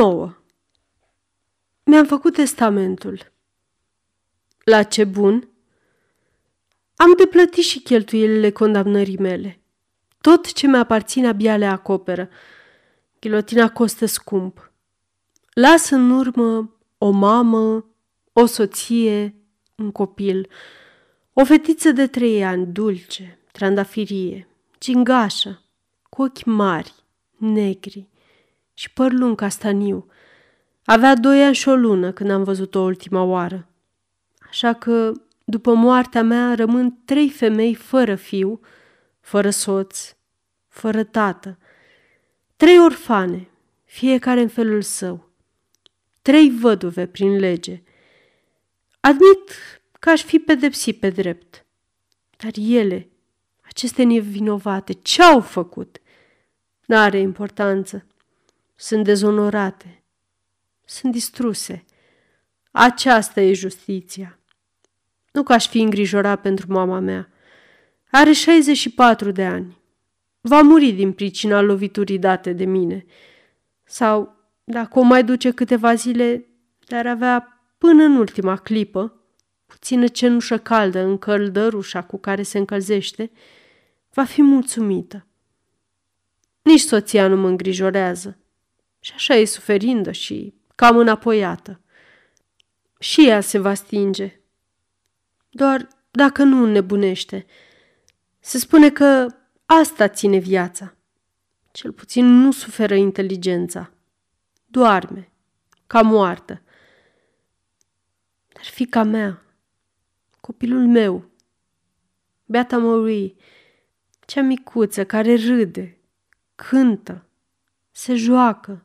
9. Mi-am făcut testamentul. La ce bun? Am de plătit și cheltuielile condamnării mele. Tot ce mi-aparține abia le acoperă. Ghilotina costă scump. Las în urmă o mamă, o soție, un copil, o fetiță de trei ani, dulce, trandafirie, gingașă, cu ochi mari, negri și păr lung castaniu. Avea doi ani și o lună când am văzut-o ultima oară. Așa că, după moartea mea, rămân trei femei fără fiu, fără soț, fără tată, trei orfane, fiecare în felul său, trei văduve prin lege. Admit că aș fi pedepsit pe drept, dar ele, aceste nevinovate, ce-au făcut? N-are importanță. Sunt dezonorate. Sunt distruse. Aceasta e justiția. Nu că aș fi îngrijorat pentru mama mea. Are 64 de ani. Va muri din pricina loviturii date de mine. Sau, dacă o mai duce câteva zile, dar avea până în ultima clipă, puțină cenușă caldă în căldărușa cu care se încălzește, va fi mulțumită. Nici soția nu mă îngrijorează. Și așa e suferindă și cam înapoiată. Și ea se va stinge. Doar dacă nu înnebunește. Se spune că asta ține viața. Cel puțin nu suferă inteligența. Doarme, ca moartă. Dar fica mea, copilul meu, Beata Marie, cea micuță care râde, cântă, se joacă,